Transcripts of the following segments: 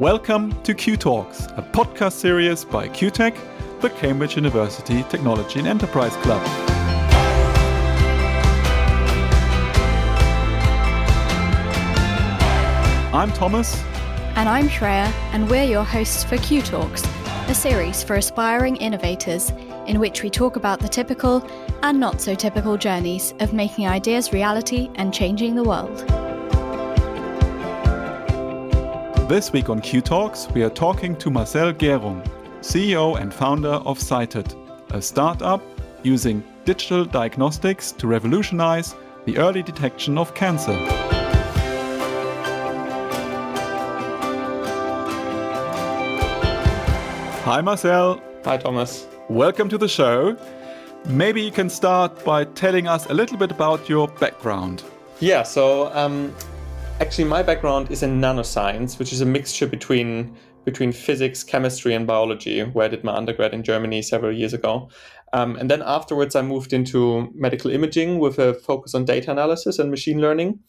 Welcome to CUTalks, a podcast series by CUTEC, the Cambridge University Technology and Enterprise Club. I'm Thomas. And I'm Shreya, and we're your hosts for CUTalks, a series for aspiring innovators in which we talk about the typical and not so typical journeys of making ideas reality and changing the world. This week on CUTalks, we are talking to Marcel Gehrung, CEO and founder of Cyted, a startup using digital diagnostics to revolutionize the early detection of cancer. Hi, Marcel. Hi, Thomas. Welcome to the show. Maybe you can start by telling us a little bit about your background. Yeah, so um, Actually, my background is in nanoscience, which is a mixture between between physics, chemistry, and biology, where I did my undergrad in Germany several years ago. Um, and then afterwards, I moved into medical imaging with a focus on data analysis and machine learning.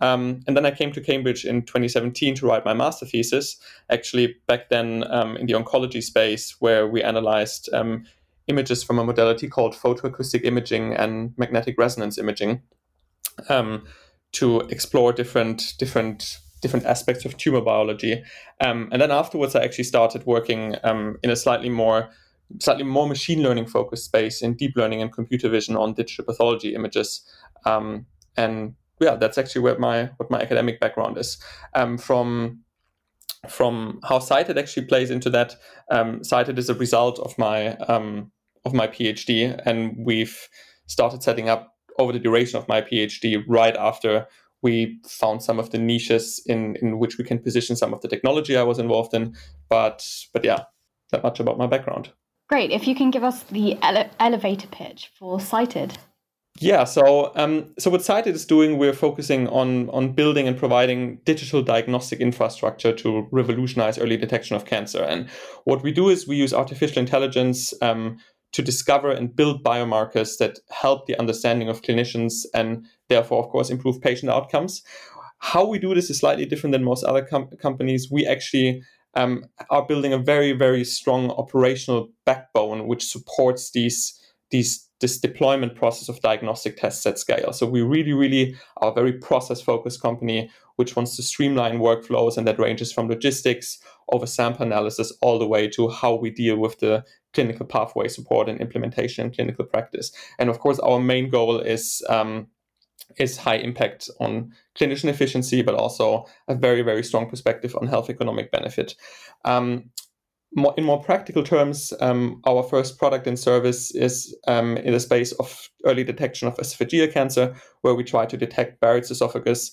Um, and then I came to Cambridge in 2017 to write my master thesis, actually back then um, in the oncology space, where we analyzed um, images from a modality called photoacoustic imaging and magnetic resonance imaging. Um, to explore different different different aspects of tumor biology. Um, and then afterwards, I actually started working um, in a slightly more slightly more machine learning focused space in deep learning and computer vision on digital pathology images. Um, and yeah, that's actually where my what my academic background is. Um, from from how Cyted actually plays into that, um, Cyted is a result of my um, of my PhD, and we've started setting up over the duration of my PhD, right after we found some of the niches in, in which we can position some of the technology I was involved in. But but yeah, that much about my background. Great. If you can give us the ele- elevator pitch for Cyted. Yeah, so um, so what Cyted is doing, we're focusing on on building and providing digital diagnostic infrastructure to revolutionize early detection of cancer. And what we do is we use artificial intelligence um, to discover and build biomarkers that help the understanding of clinicians and therefore, of course, improve patient outcomes. How we do this is slightly different than most other com- companies. We actually um, are building a very, very strong operational backbone which supports these these this deployment process of diagnostic tests at scale. So we really, really are a very process focused company which wants to streamline workflows, and that ranges from logistics over sample analysis all the way to how we deal with the clinical pathway support and implementation in clinical practice. And of course, our main goal is um, is high impact on clinician efficiency, but also a very very strong perspective on health economic benefit. Um, more, in more practical terms, um, our first product and service is um, in the space of early detection of esophageal cancer, where we try to detect Barrett's esophagus.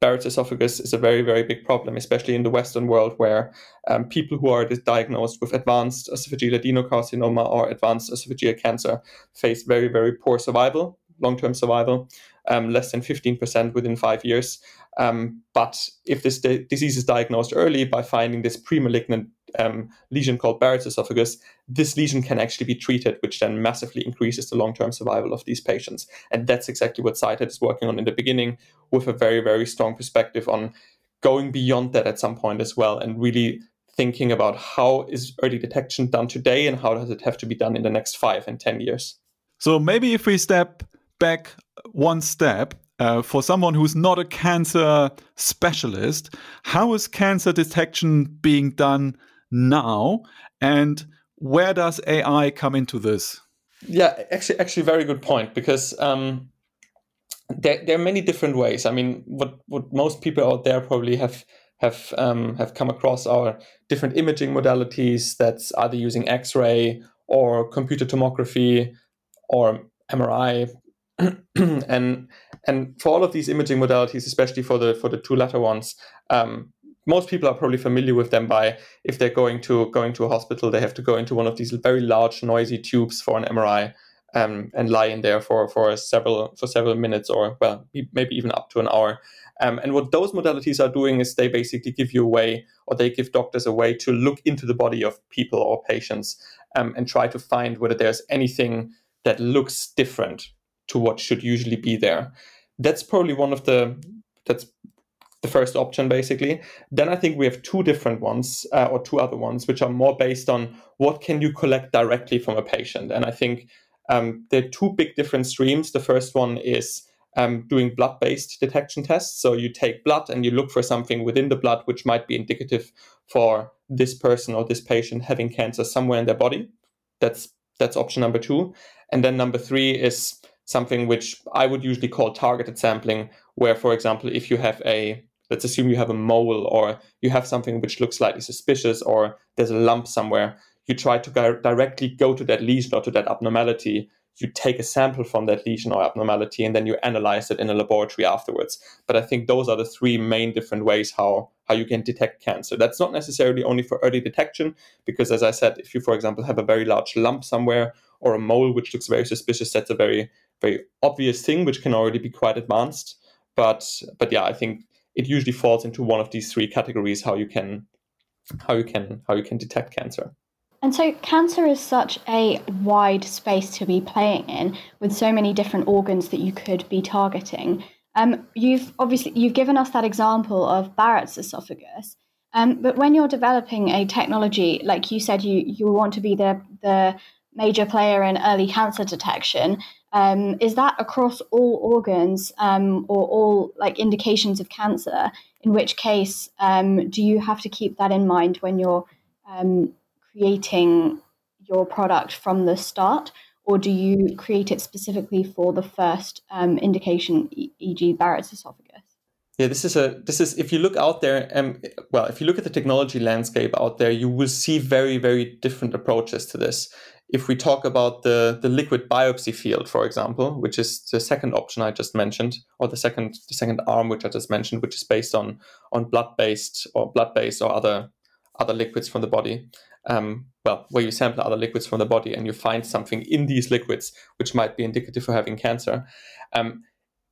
Barrett's esophagus is a very, very big problem, especially in the Western world, where um, people who are diagnosed with advanced esophageal adenocarcinoma or advanced esophageal cancer face very, very poor survival, long term survival, um, less than 15% within five years. Um, but if this di- disease is diagnosed early by finding this pre-malignant um, lesion called Barrett's esophagus, this lesion can actually be treated, which then massively increases the long-term survival of these patients. And that's exactly what Cyted is working on in the beginning, with a very, very strong perspective on going beyond that at some point as well, and really thinking about how is early detection done today and how does it have to be done in the next five and ten years. So maybe if we step back one step uh, for someone who's not a cancer specialist, how is cancer detection being done now, and where does AI come into this? Yeah, actually, actually, very good point because um, there, there are many different ways. I mean, what what most people out there probably have have um, have come across are different imaging modalities that's either using X-ray or computer tomography or MRI and and for all of these imaging modalities, especially for the for the two latter ones, um, most people are probably familiar with them by if they're going to going to a hospital, they have to go into one of these very large, noisy tubes for an MRI um, and lie in there for for several for several minutes or well maybe even up to an hour. Um, and what those modalities are doing is they basically give you a way, or they give doctors a way to look into the body of people or patients um, and try to find whether there's anything that looks different to what should usually be there. That's probably one of the that's the first option basically. Then I think we have two different ones uh, or two other ones which are more based on what can you collect directly from a patient. And I think um, there are two big different streams. The first one is um, doing blood based detection tests. So you take blood and you look for something within the blood which might be indicative for this person or this patient having cancer somewhere in their body. That's that's option number two. And then number three is something which I would usually call targeted sampling, where, for example, if you have a let's assume you have a mole or you have something which looks slightly suspicious or there's a lump somewhere, you try to directly go to that lesion or to that abnormality you take a sample from that lesion or abnormality and then you analyze it in a laboratory afterwards. But I think those are the three main different ways how, how you can detect cancer. That's not necessarily only for early detection, because as I said, if you, for example, have a very large lump somewhere or a mole which looks very suspicious, that's a very, very obvious thing, which can already be quite advanced. But but yeah, I think it usually falls into one of these three categories how you can how you can how you can detect cancer. And so, cancer is such a wide space to be playing in, with so many different organs that you could be targeting. Um, you've obviously you've given us that example of Barrett's esophagus, um, but when you're developing a technology, like you said, you you want to be the the major player in early cancer detection. Um, is that across all organs um, or all like indications of cancer? In which case, um, do you have to keep that in mind when you're um, creating your product from the start, or do you create it specifically for the first um, indication, e.g., Barrett's esophagus? Yeah, this is a this is if you look out there, um, well, if you look at the technology landscape out there, you will see very very different approaches to this. If we talk about the the liquid biopsy field, for example, which is the second option I just mentioned, or the second the second arm which I just mentioned, which is based on on blood based or blood based or other other liquids from the body, um, well, where you sample other liquids from the body and you find something in these liquids which might be indicative for having cancer. Um,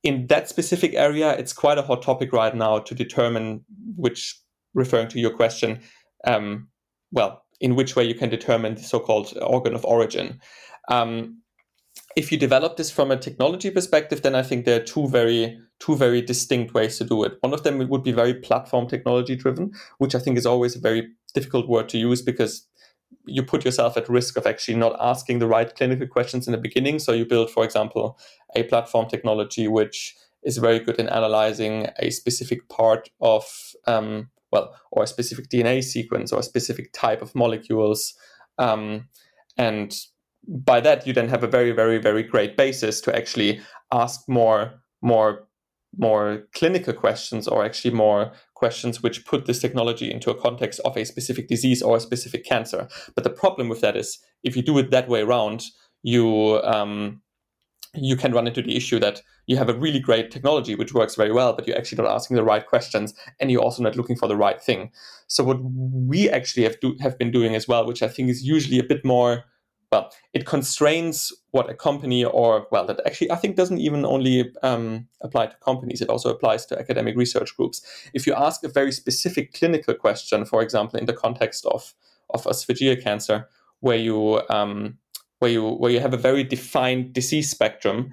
in that specific area, it's quite a hot topic right now to determine which, referring to your question, um, well, in which way you can determine the so-called organ of origin. Um, if you develop this from a technology perspective, then I think there are two very two very distinct ways to do it. One of them would be very platform technology driven, which I think is always a very difficult word to use because you put yourself at risk of actually not asking the right clinical questions in the beginning. So you build, for example, a platform technology which is very good in analyzing a specific part of, um, well, or a specific DNA sequence or a specific type of molecules. Um, and by that, you then have a very, very, very great basis to actually ask more, more more clinical questions or actually more questions which put this technology into a context of a specific disease or a specific cancer. But the problem with that is if you do it that way around, you um, you can run into the issue that you have a really great technology which works very well, but you're actually not asking the right questions and you're also not looking for the right thing. So what we actually have do, have been doing as well, which I think is usually a bit more well, it constrains what a company or well, that actually I think doesn't even only um, apply to companies. It also applies to academic research groups. If you ask a very specific clinical question, for example, in the context of of esophageal cancer, where you um, where you where you have a very defined disease spectrum,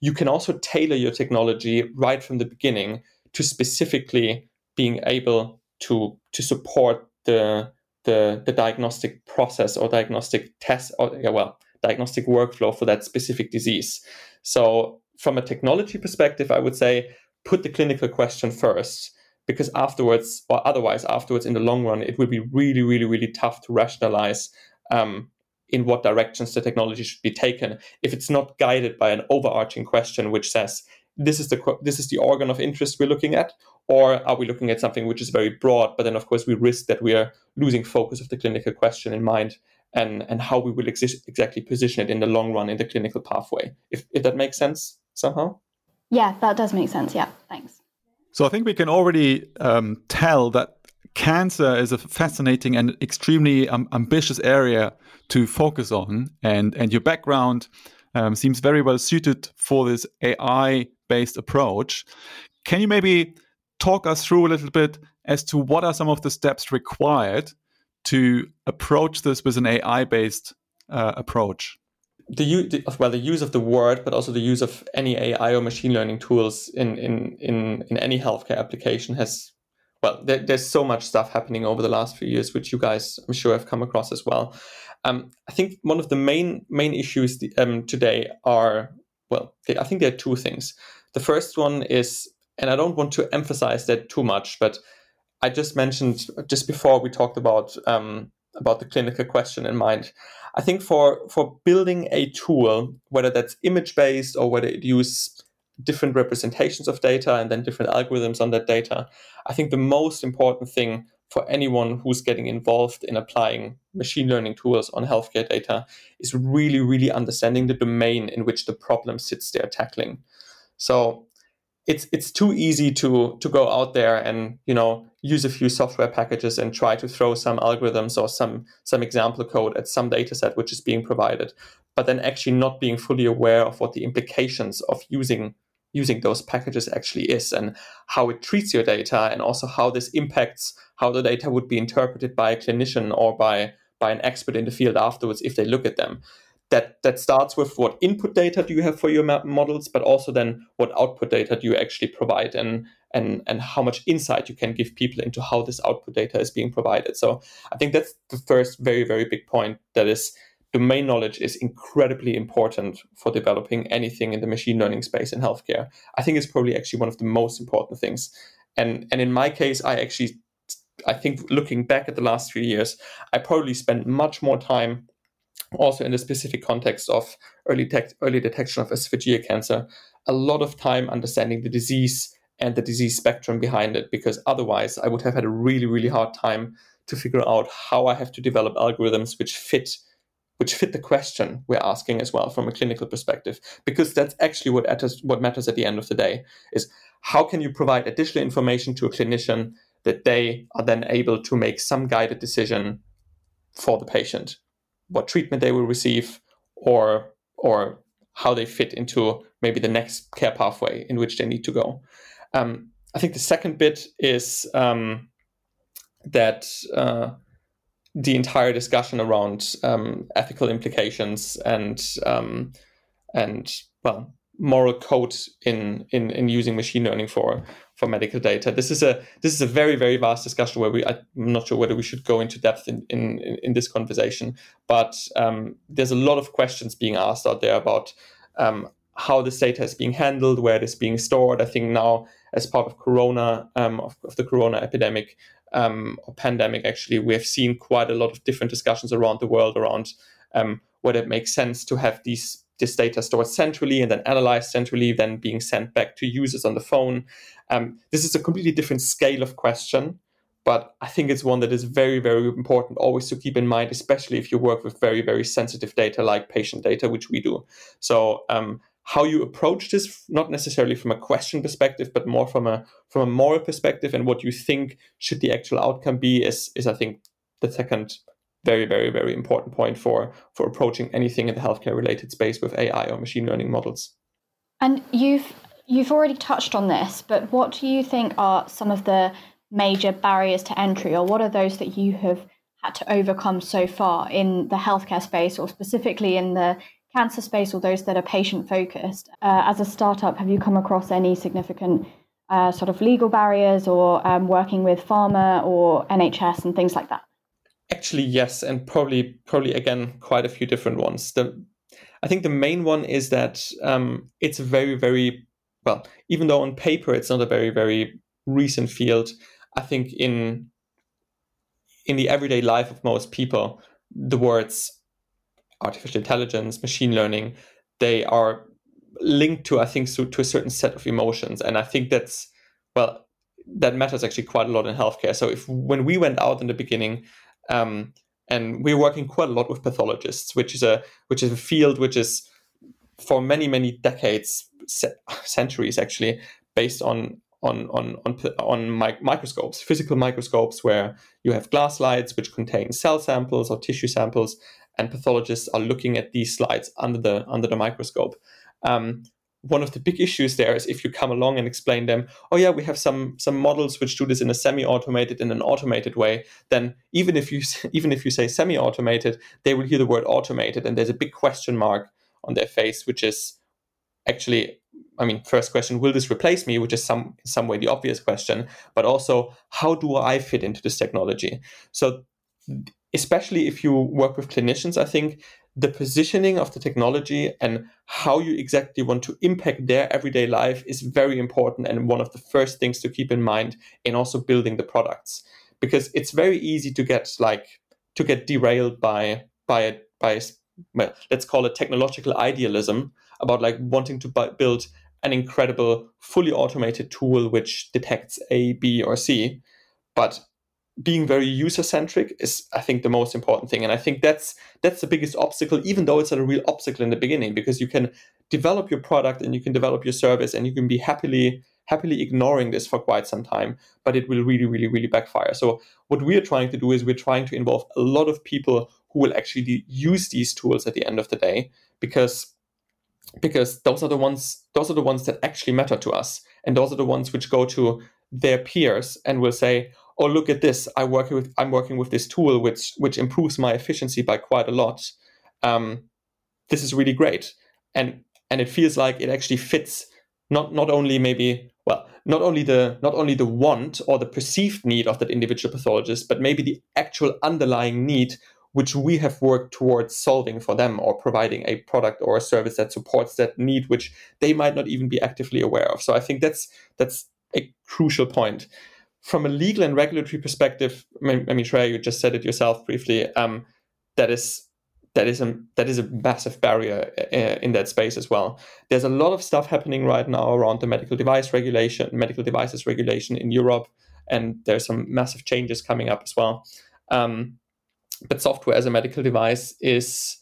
you can also tailor your technology right from the beginning to specifically being able to to support the the, the diagnostic process or diagnostic test or yeah, well diagnostic workflow for that specific disease. So from a technology perspective i would say put the clinical question first because afterwards or otherwise afterwards in the long run it will be really really really tough to rationalize um, in what directions the technology should be taken if it's not guided by an overarching question which says this is the this is the organ of interest we're looking at or are we looking at something which is very broad? But then of course we risk that we are losing focus of the clinical question in mind and and how we will exist, exactly position it in the long run in the clinical pathway. If, if that makes sense somehow? Yeah that does make sense. Yeah thanks. So i think we can already um, tell that cancer is a fascinating and extremely um, ambitious area to focus on and and your background um, seems very well suited for this ai based approach can you maybe talk us through a little bit as to what are some of the steps required to approach this with an AI based uh, approach? the, well the use of the word, but also the use of any AI or machine learning tools in in in, in any healthcare application has well there, there's so much stuff happening over the last few years, which you guys I'm sure have come across as well. Um, I think one of the main main issues um, today are well I think there are two things. The first one is, and I don't want to emphasize that too much, but I just mentioned just before we talked about um, about the clinical question in mind. I think for for building a tool, whether that's image based or whether it uses different representations of data and then different algorithms on that data, I think the most important thing for anyone who's getting involved in applying machine learning tools on healthcare data is really, really understanding the domain in which the problem sits they're tackling. So it's it's too easy to to go out there and you know use a few software packages and try to throw some algorithms or some some example code at some data set which is being provided but then actually not being fully aware of what the implications of using using those packages actually is and how it treats your data and also how this impacts how the data would be interpreted by a clinician or by by an expert in the field afterwards if they look at them. That that starts with what input data do you have for your models but also then what output data do you actually provide and and and how much insight you can give people into how this output data is being provided. So i think that's the first very very big point that is domain knowledge is incredibly important for developing anything in the machine learning space in healthcare. I think it's probably actually one of the most important things. And and in my case i actually i think looking back at the last few years i probably spent much more time also in the specific context of early, early detection of esophageal cancer, a lot of time understanding the disease and the disease spectrum behind it, because otherwise I would have had a really, really hard time to figure out how I have to develop algorithms which fit which fit the question we're asking as well from a clinical perspective because that's actually what matters, what matters at the end of the day is how can you provide additional information to a clinician that they are then able to make some guided decision for the patient what treatment they will receive or or how they fit into maybe the next care pathway in which they need to go. Um, I think the second bit is um, that uh, the entire discussion around um, ethical implications and um, and well moral code in, in in using machine learning for for medical data. This is a this is a very very vast discussion where we I'm not sure whether we should go into depth in in, in this conversation, but um, there's a lot of questions being asked out there about um, how this data is being handled, where it is being stored. I think now as part of Corona um, of, of, the Corona epidemic um, or pandemic, actually, we have seen quite a lot of different discussions around the world around um, whether it makes sense to have these this data stored centrally and then analyzed centrally, then being sent back to users on the phone. Um, this is a completely different scale of question, but I think it's one that is very, very important always to keep in mind, especially if you work with very, very sensitive data like patient data, which we do. So, um, how you approach this, not necessarily from a question perspective, but more from a from a moral perspective, and what you think should the actual outcome be, is is I think the second very, very, very important point for for approaching anything in the healthcare related space with AI or machine learning models. And you've you've already touched on this, but what do you think are some of the major barriers to entry, or what are those that you have had to overcome so far in the healthcare space, or specifically in the cancer space, or those that are patient focused? Uh, as a startup, have you come across any significant uh, sort of legal barriers, or um, working with pharma or NHS and things like that? Actually, yes, and probably probably again quite a few different ones. The I think the main one is that um, it's very very well. Even though on paper it's not a very very recent field, I think in in the everyday life of most people, the words artificial intelligence, machine learning, they are linked to I think to a certain set of emotions, and I think that's well that matters actually quite a lot in healthcare. So if when we went out in the beginning, um, and we're working quite a lot with pathologists, which is a which is a field which is for many many decades, centuries actually, based on on on on, on microscopes, physical microscopes, where you have glass slides which contain cell samples or tissue samples, and pathologists are looking at these slides under the under the microscope. Um, one of the big issues there is if you come along and explain them, oh yeah, we have some some models which do this in a semi-automated in an automated way. Then even if you even if you say semi-automated, they will hear the word automated, and there's a big question mark on their face, which is actually, I mean, first question, will this replace me? Which is some in some way the obvious question, but also how do I fit into this technology? So especially if you work with clinicians, I think the positioning of the technology and how you exactly want to impact their everyday life is very important and one of the first things to keep in mind in also building the products. Because it's very easy to get like to get derailed by by a, by well, let's call it technological idealism about like wanting to build an incredible fully automated tool which detects a b or c. But being very user centric is i think the most important thing. And i think that's that's the biggest obstacle even though it's a real obstacle in the beginning because you can develop your product and you can develop your service and you can be happily happily ignoring this for quite some time but it will really really really backfire. So what we're trying to do is we're trying to involve a lot of people who will actually use these tools at the end of the day because because those are the ones those are the ones that actually matter to us. And those are the ones which go to their peers and will say oh look at this. I work with i'm working with this tool which which improves my efficiency by quite a lot. Um, this is really great. And and it feels like it actually fits not not only maybe well not only the not only the want or the perceived need of that individual pathologist but maybe the actual underlying need which we have worked towards solving for them or providing a product or a service that supports that need which they might not even be actively aware of. So i think that's that's a crucial point from a legal and regulatory perspective, I mean, Shreya, you just said it yourself briefly. Um, that is that is a that is a massive barrier uh, in that space as well. There's a lot of stuff happening right now around the medical device regulation, medical devices regulation in Europe, and there's some massive changes coming up as well. Um, but software as a medical device is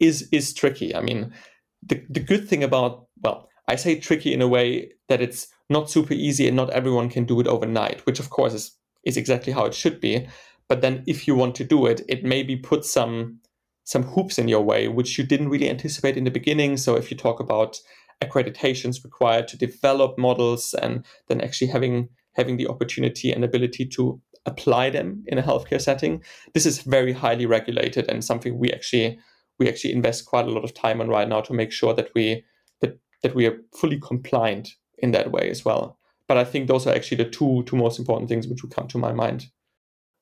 is is tricky. I mean, the the good thing about well, I say tricky in a way that it's not super easy and not everyone can do it overnight, which of course is is exactly how it should be. But then if you want to do it, it maybe puts some some hoops in your way, which you didn't really anticipate in the beginning. So if you talk about accreditations required to develop models and then actually having having the opportunity and ability to apply them in a healthcare setting, this is very highly regulated and something we actually we actually invest quite a lot of time on right now to make sure that we that that we are fully compliant in that way as well. But I think those are actually the two two most important things which would come to my mind.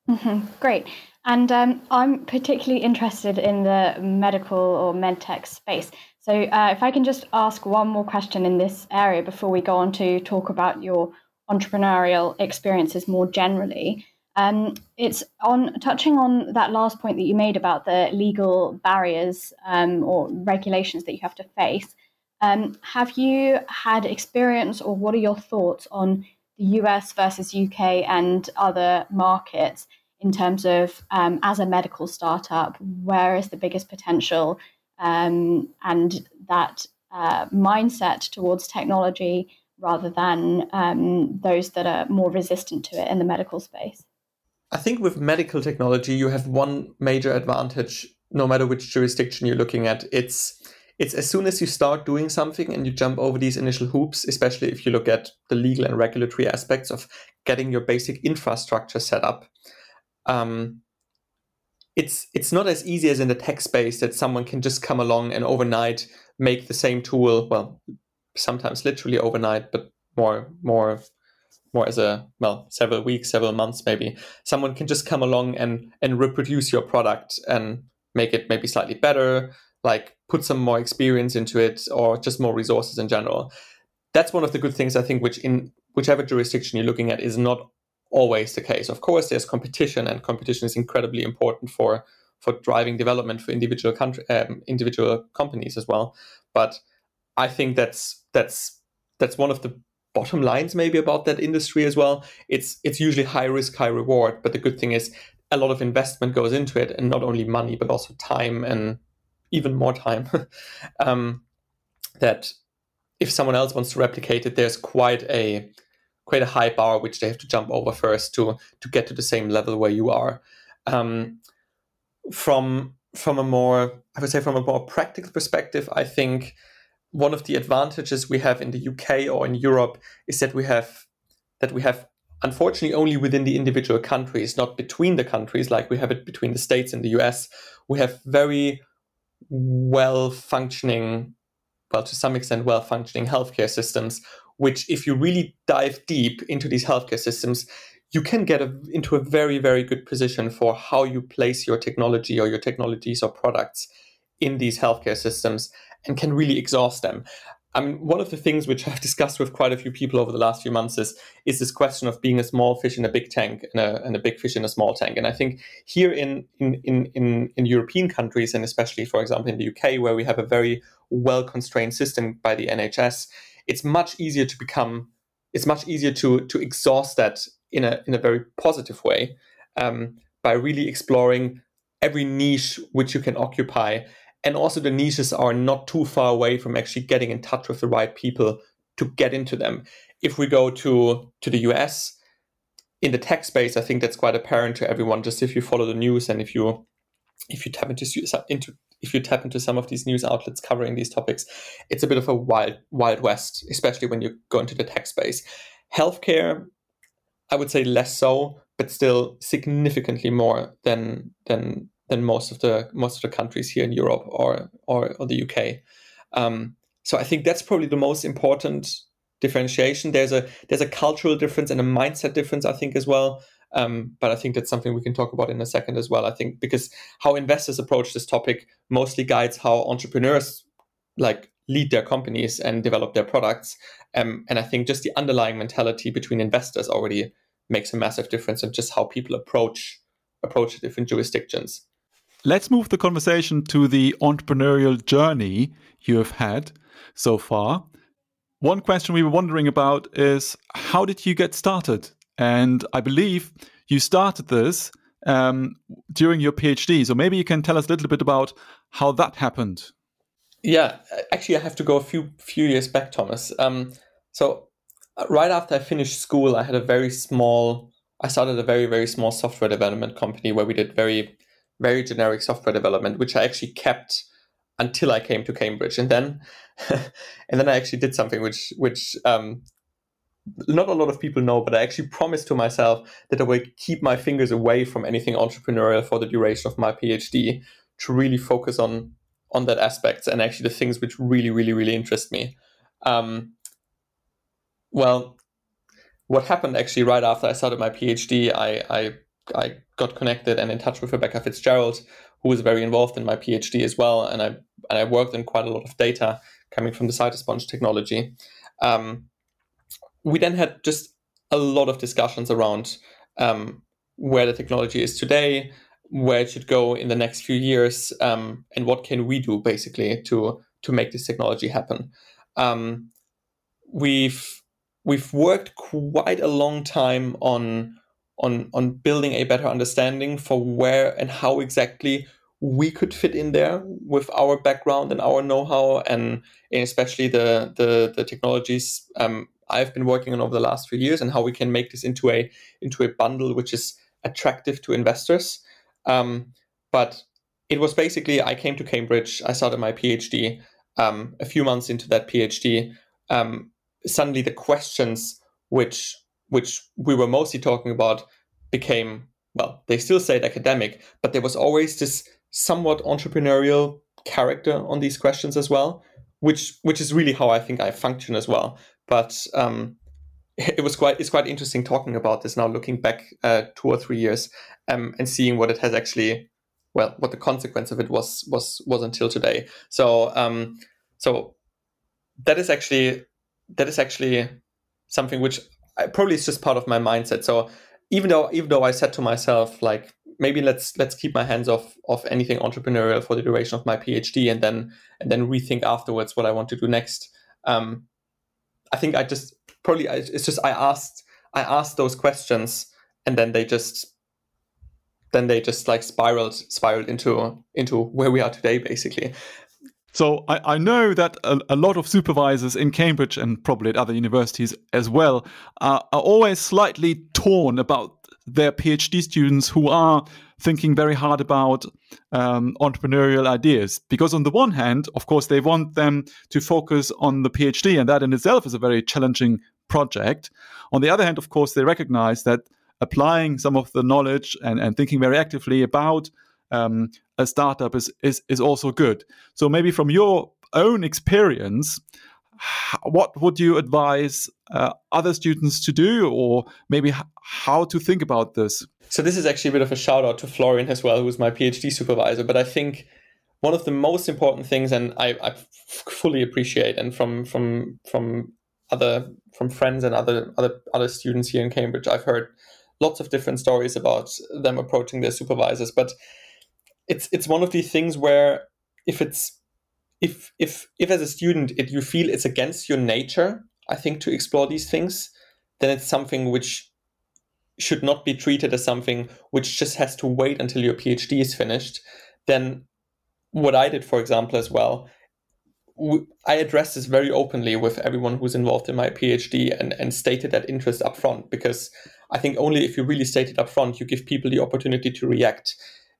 Mm-hmm. Great. And um, I'm particularly interested in the medical or medtech space. So, uh, if I can just ask one more question in this area before we go on to talk about your entrepreneurial experiences more generally. Um, it's on touching on that last point that you made about the legal barriers um, or regulations that you have to face. Um, have you had experience, or what are your thoughts on the US versus UK and other markets in terms of um, as a medical startup, where is the biggest potential um, and that uh, mindset towards technology rather than um, those that are more resistant to it in the medical space? I think with medical technology, you have one major advantage, no matter which jurisdiction you're looking at. It's it's as soon as you start doing something and you jump over these initial hoops, especially if you look at the legal and regulatory aspects of getting your basic infrastructure set up. Um, it's it's not as easy as in the tech space that someone can just come along and overnight make the same tool. Well, sometimes literally overnight, but more more more as a well several weeks, several months maybe. Someone can just come along and and reproduce your product and make it maybe slightly better, like put some more experience into it or just more resources in general. That's one of the good things I think, which in whichever jurisdiction you're looking at is not always the case. Of course, there's competition, and competition is incredibly important for for driving development for individual country, um, individual companies as well. But I think that's that's that's one of the bottom lines maybe about that industry as well. It's it's usually high risk, high reward. But the good thing is a lot of investment goes into it, and not only money but also time and even more time. um, that if someone else wants to replicate it, there's quite a quite a high bar which they have to jump over first to to get to the same level where you are. Um, from from a more I would say from a more practical perspective, I think one of the advantages we have in the UK or in Europe is that we have that we have unfortunately only within the individual countries, not between the countries like we have it between the states and the US. We have very well functioning, well, to some extent, well functioning healthcare systems, which, if you really dive deep into these healthcare systems, you can get a, into a very, very good position for how you place your technology or your technologies or products in these healthcare systems and can really exhaust them. I mean, one of the things which I've discussed with quite a few people over the last few months is is this question of being a small fish in a big tank and a, and a big fish in a small tank. And I think here in, in in in in European countries and especially, for example, in the UK, where we have a very well constrained system by the NHS, it's much easier to become it's much easier to to exhaust that in a in a very positive way um, by really exploring every niche which you can occupy and also the niches are not too far away from actually getting in touch with the right people to get into them. If we go to to the us in the tech space i think that's quite apparent to everyone just if you follow the news and if you if you tap into, into if you tap into some of these news outlets covering these topics it's a bit of a wild wild west especially when you go into the tech space. Healthcare i would say less so but still significantly more than than than most of the most of the countries here in Europe or or, or the UK. Um, so I think that's probably the most important differentiation. There's a there's a cultural difference and a mindset difference, I think, as well. Um, but I think that's something we can talk about in a second as well. I think because how investors approach this topic mostly guides how entrepreneurs like lead their companies and develop their products. Um, and I think just the underlying mentality between investors already makes a massive difference in just how people approach approach different jurisdictions. Let's move the conversation to the entrepreneurial journey you have had so far. One question we were wondering about is how did you get started? And I believe you started this um, during your PhD. So maybe you can tell us a little bit about how that happened. Yeah, actually, I have to go a few few years back, Thomas. Um, so uh, right after I finished school, I had a very small. I started a very very small software development company where we did very very generic software development, which I actually kept until I came to Cambridge, and then and then I actually did something which which um, not a lot of people know, but I actually promised to myself that I will keep my fingers away from anything entrepreneurial for the duration of my PhD to really focus on on that aspects and actually the things which really, really, really interest me. Um, well, what happened actually right after I started my PhD, I, I I got connected and in touch with Rebecca Fitzgerald, who was very involved in my PhD as well, and I and I worked on quite a lot of data coming from the Cytosponge technology. Um, we then had just a lot of discussions around um, where the technology is today, where it should go in the next few years, um, and what can we do basically to to make this technology happen. Um, we've we've worked quite a long time on on on building a better understanding for where and how exactly we could fit in there with our background and our know-how and, and especially the the, the technologies um, I've been working on over the last few years and how we can make this into a into a bundle which is attractive to investors. Um, but it was basically I came to Cambridge, I started my PhD. Um, a few months into that PhD, um, suddenly the questions which which we were mostly talking about, became well, they still say it academic, but there was always this somewhat entrepreneurial character on these questions as well, which which is really how I think I function as well. But um, it was quite it's quite interesting talking about this now, looking back uh, two or three years um, and seeing what it has actually, well, what the consequence of it was was was until today. So um, so that is actually that is actually something which I, probably it's just part of my mindset. So even though even though I said to myself like maybe let's let's keep my hands off of anything entrepreneurial for the duration of my PhD and then and then rethink afterwards what I want to do next. Um, I think I just probably it's just I asked I asked those questions and then they just then they just like spiraled spiraled into into where we are today basically so I, I know that a, a, lot of supervisors in Cambridge and probably at other universities as well are, are always slightly torn about their PhD students who are thinking very hard about um, entrepreneurial ideas. Because, on the one hand, of course, they want them to focus on the PhD, and that in itself is a very challenging project. On the other hand, of course, they recognize that applying some of the knowledge and, and thinking very actively about um, a startup is, is, is also good. So, maybe from your own experience, what would you advise uh, other students to do, or maybe how to think about this? So this is actually a bit of a shout out to Florian as well, who's my PhD supervisor. But I think one of the most important things, and I, I fully appreciate, and from from from other from friends and other other other students here in Cambridge, I've heard lots of different stories about them approaching their supervisors. But it's it's one of these things where if it's if if if as a student it, you feel it's against your nature, I think to explore these things, then it's something which should not be treated as something which just has to wait until your PhD is finished. Then what I did, for example, as well, I addressed this very openly with everyone who's involved in my PhD and, and stated that interest up front because I think only if you really state it up front, you give people the opportunity to react.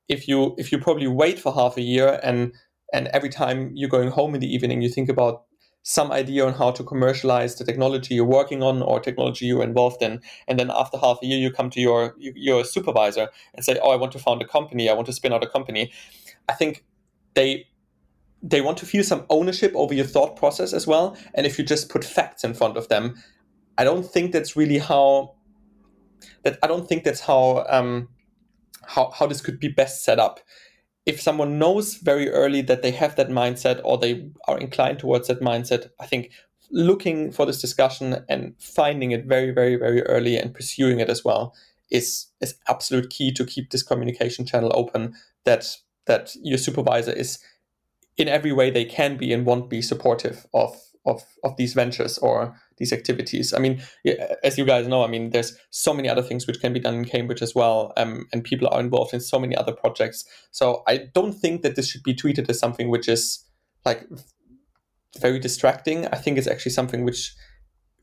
If you if you probably wait for half a year and and every time you're going home in the evening, you think about some idea on how to commercialize the technology you're working on or technology you're involved in. And then after half a year you come to your your supervisor and say oh i want to found a company. I want to spin out a company. I think they they want to feel some ownership over your thought process as well. And if you just put facts in front of them i don't think that's really how that i don't think that's how um how, how this could be best set up if someone knows very early that they have that mindset or they are inclined towards that mindset, I think looking for this discussion and finding it very, very, very early and pursuing it as well is is absolute key to keep this communication channel open. That that your supervisor is in every way they can be and won't be supportive of of of these ventures or these activities. I mean, as you guys know, I mean, there's so many other things which can be done in Cambridge as well, um, and people are involved in so many other projects. So I don't think that this should be treated as something which is like very distracting. I think it's actually something which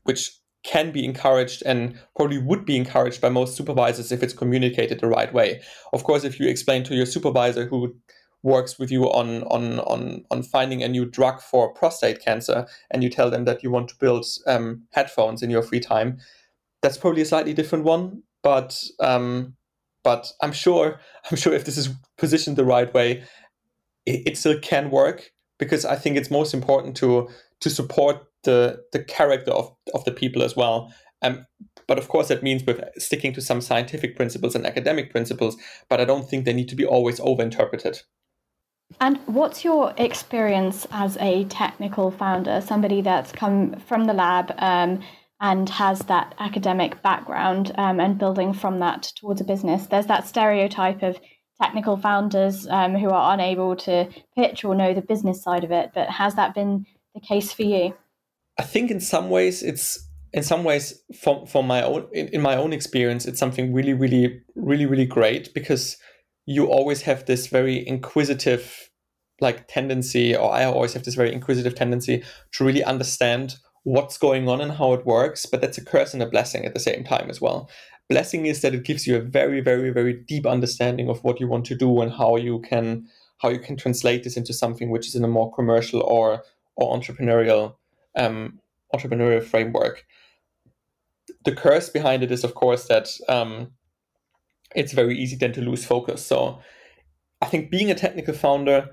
which can be encouraged and probably would be encouraged by most supervisors if it's communicated the right way. Of course, if you explain to your supervisor who works with you on on on on finding a new drug for prostate cancer, and you tell them that you want to build um, headphones in your free time, that's probably a slightly different one. But um, but I'm sure I'm sure if this is positioned the right way, it, it still can work because I think it's most important to to support the the character of of the people as well. Um, but of course, that means with sticking to some scientific principles and academic principles. But I don't think they need to be always overinterpreted. And what's your experience as a technical founder, somebody that's come from the lab um, and has that academic background um, and building from that towards a business? There's that stereotype of technical founders um, who are unable to pitch or know the business side of it, but has that been the case for you? I think in some ways it's in some ways from from my own in, in my own experience it's something really really really really great because you always have this very inquisitive like tendency or i always have this very inquisitive tendency to really understand what's going on and how it works but that's a curse and a blessing at the same time as well. Blessing is that it gives you a very very very deep understanding of what you want to do and how you can how you can translate this into something which is in a more commercial or or entrepreneurial um, entrepreneurial framework. The curse behind it is of course that um, it's very easy then to lose focus. So I think being a technical founder,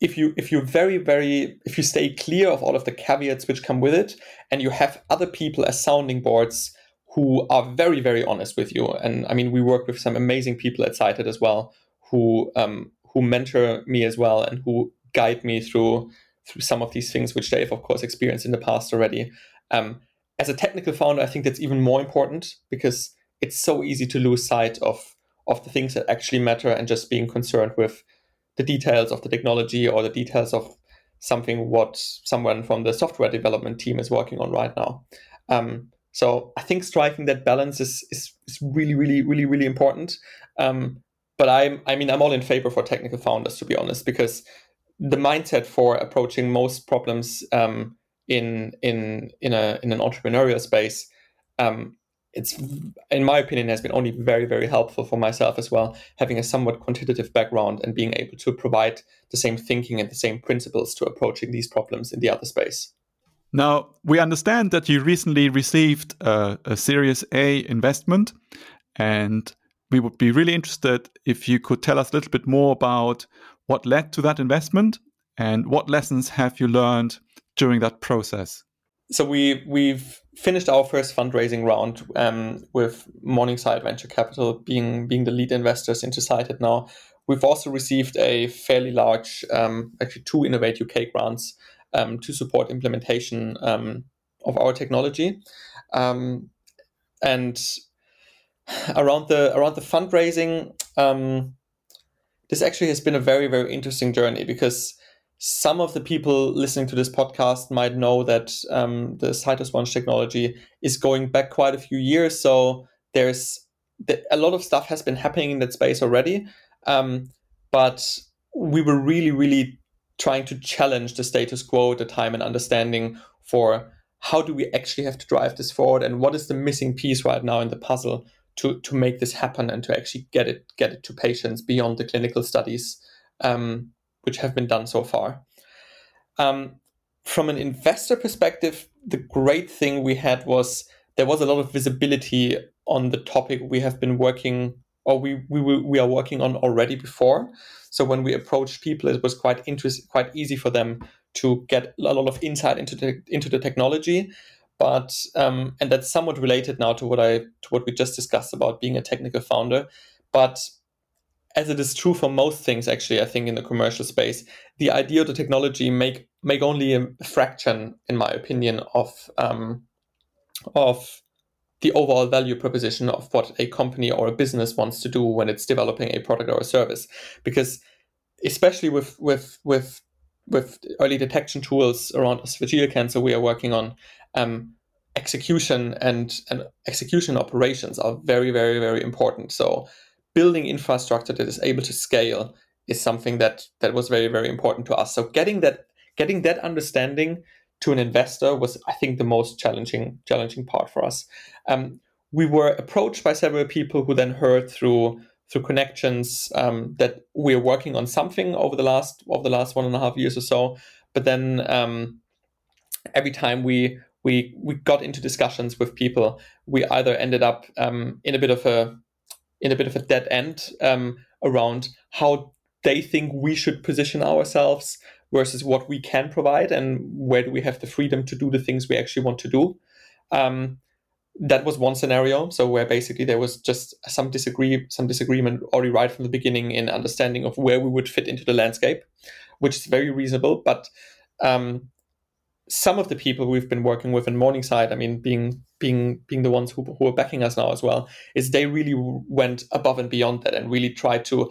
if you if you very very if you stay clear of all of the caveats which come with it, and you have other people as sounding boards who are very very honest with you, and I mean we work with some amazing people at Cyted as well who um, who mentor me as well and who guide me through through some of these things which they've of course experienced in the past already. Um, as a technical founder, I think that's even more important because it's so easy to lose sight of of the things that actually matter and just being concerned with the details of the technology or the details of something what someone from the software development team is working on right now. Um, so I think striking that balance is is, is really really really really important. Um, but I'm I mean I'm all in favor for technical founders to be honest because the mindset for approaching most problems um, in in in a in an entrepreneurial space um, it's in my opinion has been only very very helpful for myself as well having a somewhat quantitative background and being able to provide the same thinking and the same principles to approaching these problems in the other space. Now we understand that you recently received a, a series a investment and we would be really interested if you could tell us a little bit more about what led to that investment and what lessons have you learned during that process? So we we've finished our first fundraising round um, with Morningside Venture Capital being being the lead investors into Cyted now. We've also received a fairly large, um, actually two Innovate UK grants um, to support implementation um, of our technology, um, and around the around the fundraising. Um, this actually has been a very very interesting journey because some of the people listening to this podcast might know that um, the Cytosponge technology is going back quite a few years. So there's a lot of stuff has been happening in that space already. Um, but we were really, really trying to challenge the status quo at the time and understanding for how do we actually have to drive this forward and what is the missing piece right now in the puzzle to, to make this happen and to actually get it get it to patients beyond the clinical studies um, which have been done so far. Um, from an investor perspective, the great thing we had was there was a lot of visibility on the topic we have been working or we, we, we are working on already before. So when we approached people, it was quite interest, quite easy for them to get a lot of insight into the, into the technology. But um, and that's somewhat related now to what I to what we just discussed about being a technical founder. But as it is true for most things actually i think in the commercial space the idea of the technology make make only a fraction in my opinion of um, of the overall value proposition of what a company or a business wants to do when it's developing a product or a service. Because especially with with with with early detection tools around esophageal cancer we are working on um, execution and, and execution operations are very very very important. So building infrastructure that is able to scale is something that that was very very important to us. So getting that getting that understanding to an investor was, I think, the most challenging challenging part for us. Um, we were approached by several people who then heard through through connections um, that we're working on something over the last over the last one and a half years or so. But then um, every time we we we got into discussions with people, we either ended up um, in a bit of a in a bit of a dead end um, around how they think we should position ourselves versus what we can provide and where do we have the freedom to do the things we actually want to do. Um, that was one scenario. So where basically there was just some disagree, some disagreement already right from the beginning in understanding of where we would fit into the landscape, which is very reasonable. But um, some of the people we've been working with in Morningside, I mean, being being being the ones who, who are backing us now as well, is they really went above and beyond that and really tried to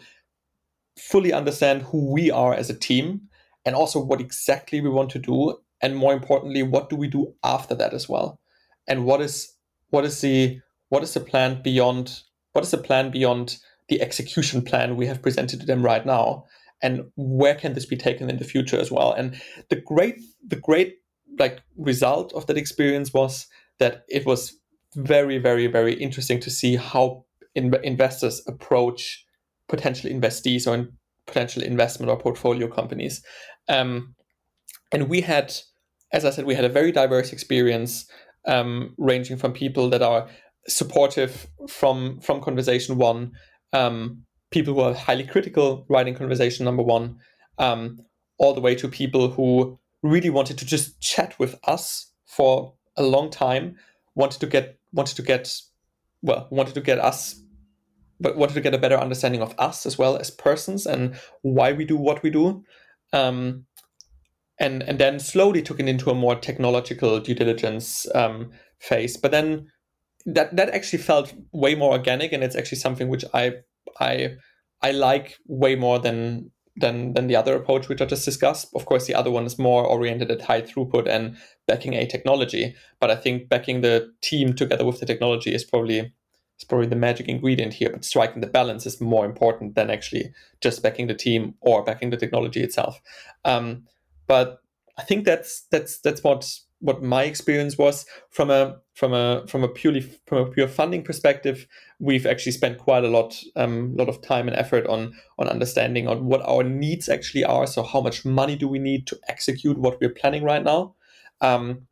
fully understand who we are as a team and also what exactly we want to do, and more importantly, what do we do after that as well, and what is what is the what is the plan beyond what is the plan beyond the execution plan we have presented to them right now? And where can this be taken in the future as well? And the great the great like result of that experience was that it was very very very interesting to see how in- investors approach potential investees or in potential investment or portfolio companies. Um, and we had as i said we had a very diverse experience um, ranging from people that are supportive from from conversation one um, people who are highly critical writing conversation number one um, all the way to people who really wanted to just chat with us for a long time wanted to get wanted to get well wanted to get us but wanted to get a better understanding of us as well as persons and why we do what we do. Um, and and then slowly took it into a more technological due diligence um, phase. But then that that actually felt way more organic and it's actually something which i i i like way more than than than the other approach which I just discussed. Of course, the other one is more oriented at high throughput and backing a technology. But I think backing the team together with the technology is probably is probably the magic ingredient here. But striking the balance is more important than actually just backing the team or backing the technology itself. Um, but I think that's that's that's what what my experience was. From a from a from a purely from a pure funding perspective we've actually spent quite a lot um lot of time and effort on on understanding on what our needs actually are. So how much money do we need to execute what we're planning right now? Um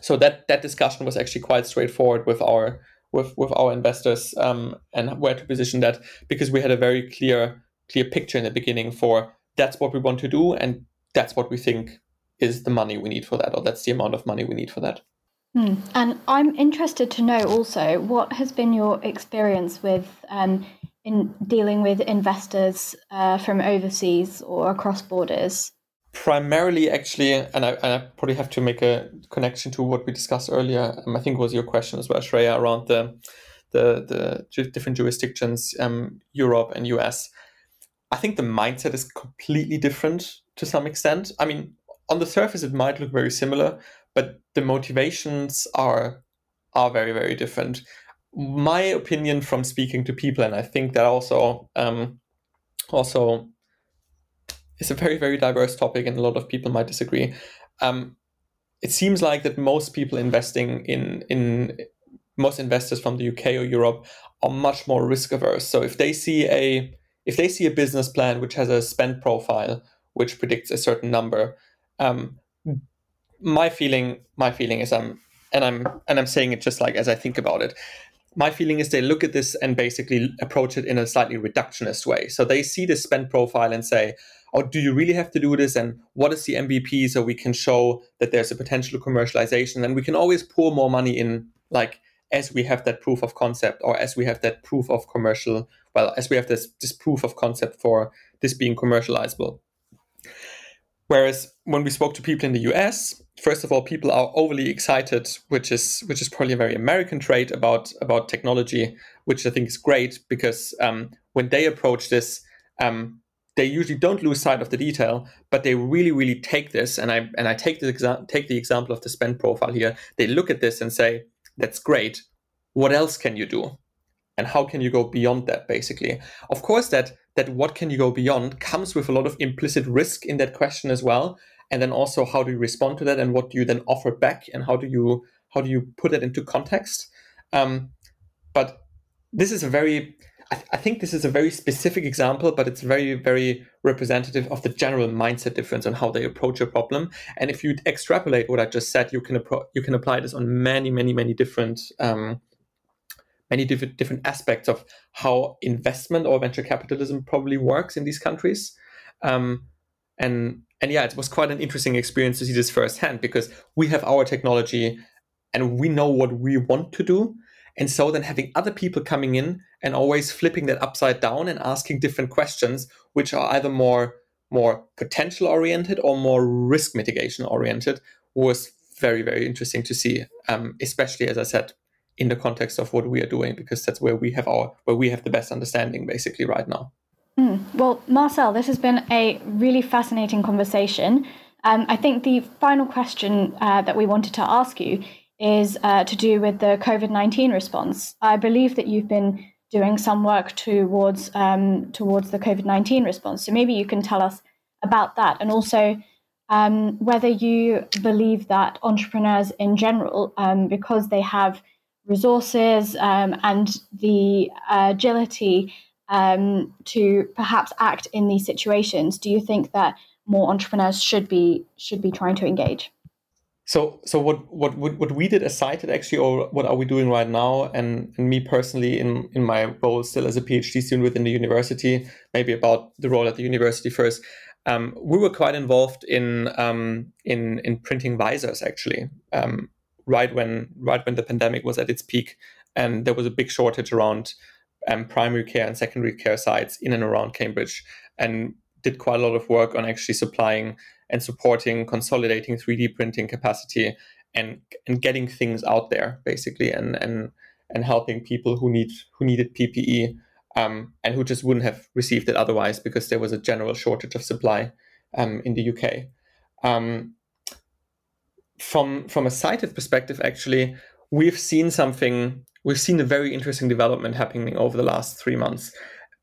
so that that discussion was actually quite straightforward with our with with our investors um and where to position that because we had a very clear clear picture in the beginning for that's what we want to do and that's what we think is the money we need for that, or that's the amount of money we need for that. Hmm. And I'm interested to know also what has been your experience with um, in dealing with investors uh, from overseas or across borders. Primarily, actually, and I, and I, probably have to make a connection to what we discussed earlier. Um, I think was your question as well, Shreya, around the the, the different jurisdictions, um, Europe and US. I think the mindset is completely different to some extent. I mean, on the surface it might look very similar, but the motivations are are very very different. My opinion from speaking to people, and I think that also um, also is a very very diverse topic, and a lot of people might disagree. Um, it seems like that most people investing in in most investors from the UK or Europe are much more risk averse. So if they see a if they see a business plan which has a spend profile which predicts a certain number, um, my feeling, my feeling is I'm, and I'm, and I'm saying it just like as I think about it. My feeling is they look at this and basically approach it in a slightly reductionist way. So they see the spend profile and say, "Oh, do you really have to do this? And what is the MVP so we can show that there's a potential commercialization? And we can always pour more money in, like as we have that proof of concept or as we have that proof of commercial well as we have this this proof of concept for this being commercializable Whereas when we spoke to people in the US, first of all, people are overly excited, which is which is probably a very American trait about about technology, which I think is great because um, when they approach this, um, they usually don't lose sight of the detail, but they really really take this and I and I take the exa- take the example of the spend profile here. They look at this and say, "That's great. What else can you do?" and how can you go beyond that basically of course that that what can you go beyond comes with a lot of implicit risk in that question as well. And then also how do you respond to that? And what do you then offer back? And how do you how do you put it into context? Um, but this is a very I, th- I, think this is a very specific example but it's very very representative of the general mindset difference on how they approach a problem. And if you extrapolate what i just said you can appro- you can apply this on many many many different um, many different different aspects of how investment or venture capitalism probably works in these countries. Um, and and yeah, it was quite an interesting experience to see this firsthand because we have our technology and we know what we want to do. And so then having other people coming in and always flipping that upside down and asking different questions, which are either more more potential oriented or more risk mitigation oriented, was very very interesting to see. Um, especially as I said, in the context of what we are doing because that's where we have our where we have the best understanding basically right now. Mm. well marcel this has been a really fascinating conversation. Um, i think the final question uh, that we wanted to ask you is uh, to do with the covid-19 response. I believe that you've been doing some work towards um, towards the covid-19 response. So maybe you can tell us about that and also um, whether you believe that entrepreneurs in general um, because they have resources um, and the agility um, to perhaps act in these situations, do you think that more entrepreneurs should be should be trying to engage? So, so what what what we did as Cyted actually, or what are we doing right now? And, and me personally, in in my role still as a PhD student within the university, maybe about the role at the university first. Um, we were quite involved in um, in in printing visors actually. Um, right when right when the pandemic was at its peak, and there was a big shortage around um, primary care and secondary care sites in and around Cambridge, and did quite a lot of work on actually supplying and supporting consolidating 3D printing capacity and and getting things out there basically and and and helping people who need who needed PPE um, and who just wouldn't have received it otherwise because there was a general shortage of supply um, in the UK. Um, from from a Cyted perspective, actually, we've seen something. We've seen a very interesting development happening over the last three months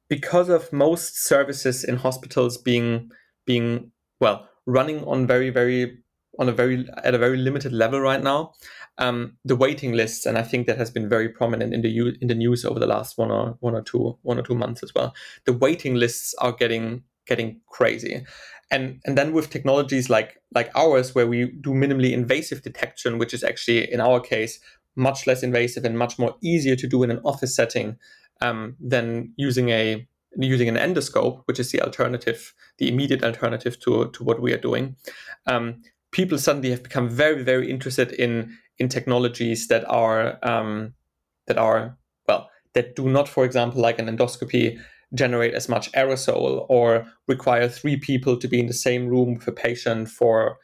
because of most services in hospitals being being well running on very very on a very at a very limited level right now. Um, the waiting lists, and I think that has been very prominent in the in the news over the last one or one or two one or two months as well. The waiting lists are getting getting crazy, and and then with technologies like like ours, where we do minimally invasive detection, which is actually in our case much less invasive and much more easier to do in an office setting um, than using a using an endoscope, which is the alternative, the immediate alternative to, to what we are doing. Um, people suddenly have become very, very interested in in technologies that are um, that are well that do not, for example, like an endoscopy, generate as much aerosol or require three people to be in the same room with a patient for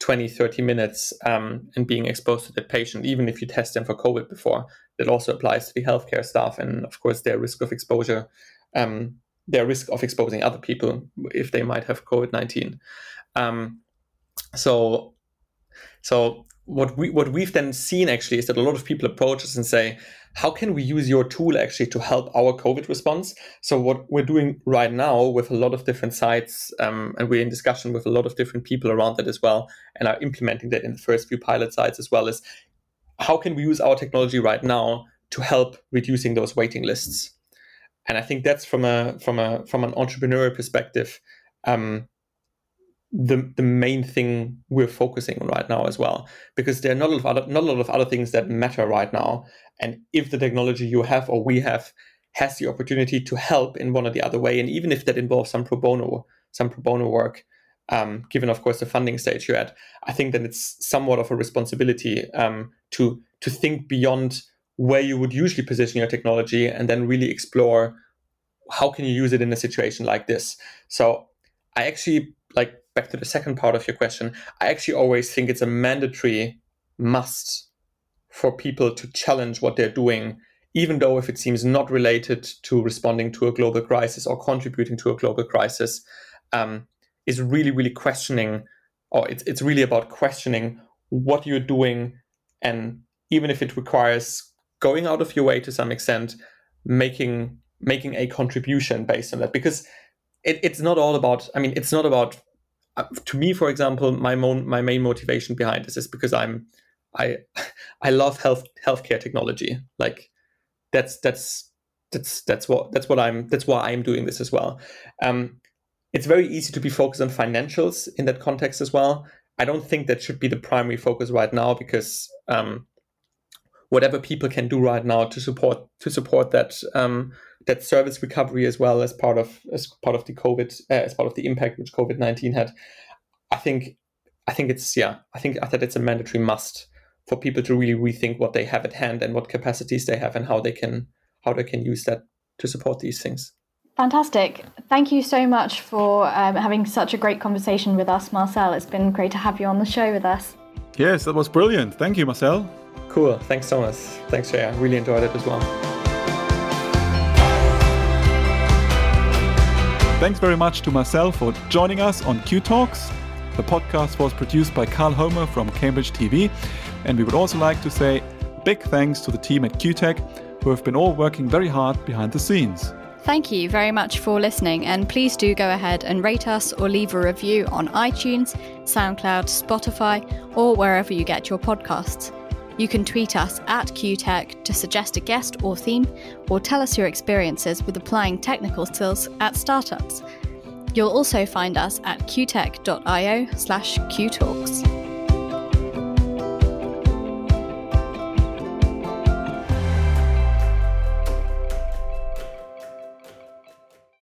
20, 30 minutes um, and being exposed to that patient, even if you test them for COVID before. That also applies to the healthcare staff and, of course, their risk of exposure, um, their risk of exposing other people if they might have COVID 19. Um, so, so what we what we've then seen actually is that a lot of people approach us and say, how can we use your tool actually to help our COVID response? So what we're doing right now with a lot of different sites, um, and we're in discussion with a lot of different people around that as well, and are implementing that in the first few pilot sites as well, is how can we use our technology right now to help reducing those waiting lists? And I think that's from a from a from an entrepreneurial perspective, um, the the main thing we're focusing on right now as well because there are not a lot of other not a lot of other things that matter right now. And if the technology you have or we have has the opportunity to help in one or the other way and even if that involves some pro bono some pro bono work um, given of course the funding stage you're at i think that it's somewhat of a responsibility um, to to think beyond where you would usually position your technology and then really explore how can you use it in a situation like this. So i actually like back to the second part of your question, I actually always think it's a mandatory must for people to challenge what they're doing, even though if it seems not related to responding to a global crisis or contributing to a global crisis, um, is really, really questioning, or it's, it's really about questioning what you're doing. And even if it requires going out of your way to some extent, making making a contribution based on that because it, it's not all about i mean it's not about uh, to me, for example, my my main motivation behind this is because I'm I I love health healthcare technology. Like that's that's that's that's what that's what I'm that's why I'm doing this as well. Um, it's very easy to be focused on financials in that context as well. I don't think that should be the primary focus right now because um, whatever people can do right now to support to support that um, that service recovery as well as part of as part of the COVID uh, as part of the impact which COVID nineteen had. I think I think it's yeah I think I thought it's a mandatory must for people to really rethink what they have at hand and what capacities they have and how they can how they can use that to support these things. Fantastic. Thank you so much for um, having such a great conversation with us, Marcel. It's been great to have you on the show with us. Yes, that was brilliant. Thank you, Marcel. Cool. Thanks, Thomas. Thanks, Jay. I really enjoyed it as well. Thanks very much to Marcel for joining us on CUTalks. The podcast was produced by Carl Homer from Cambridge TV, and we would also like to say big thanks to the team at CUTEC who have been all working very hard behind the scenes. Thank you very much for listening, and please do go ahead and rate us or leave a review on iTunes, SoundCloud, Spotify, or wherever you get your podcasts. You can tweet us at CUTEC to suggest a guest or theme, or tell us your experiences with applying technical skills at startups. You'll also find us at cutec.io slash cutalks.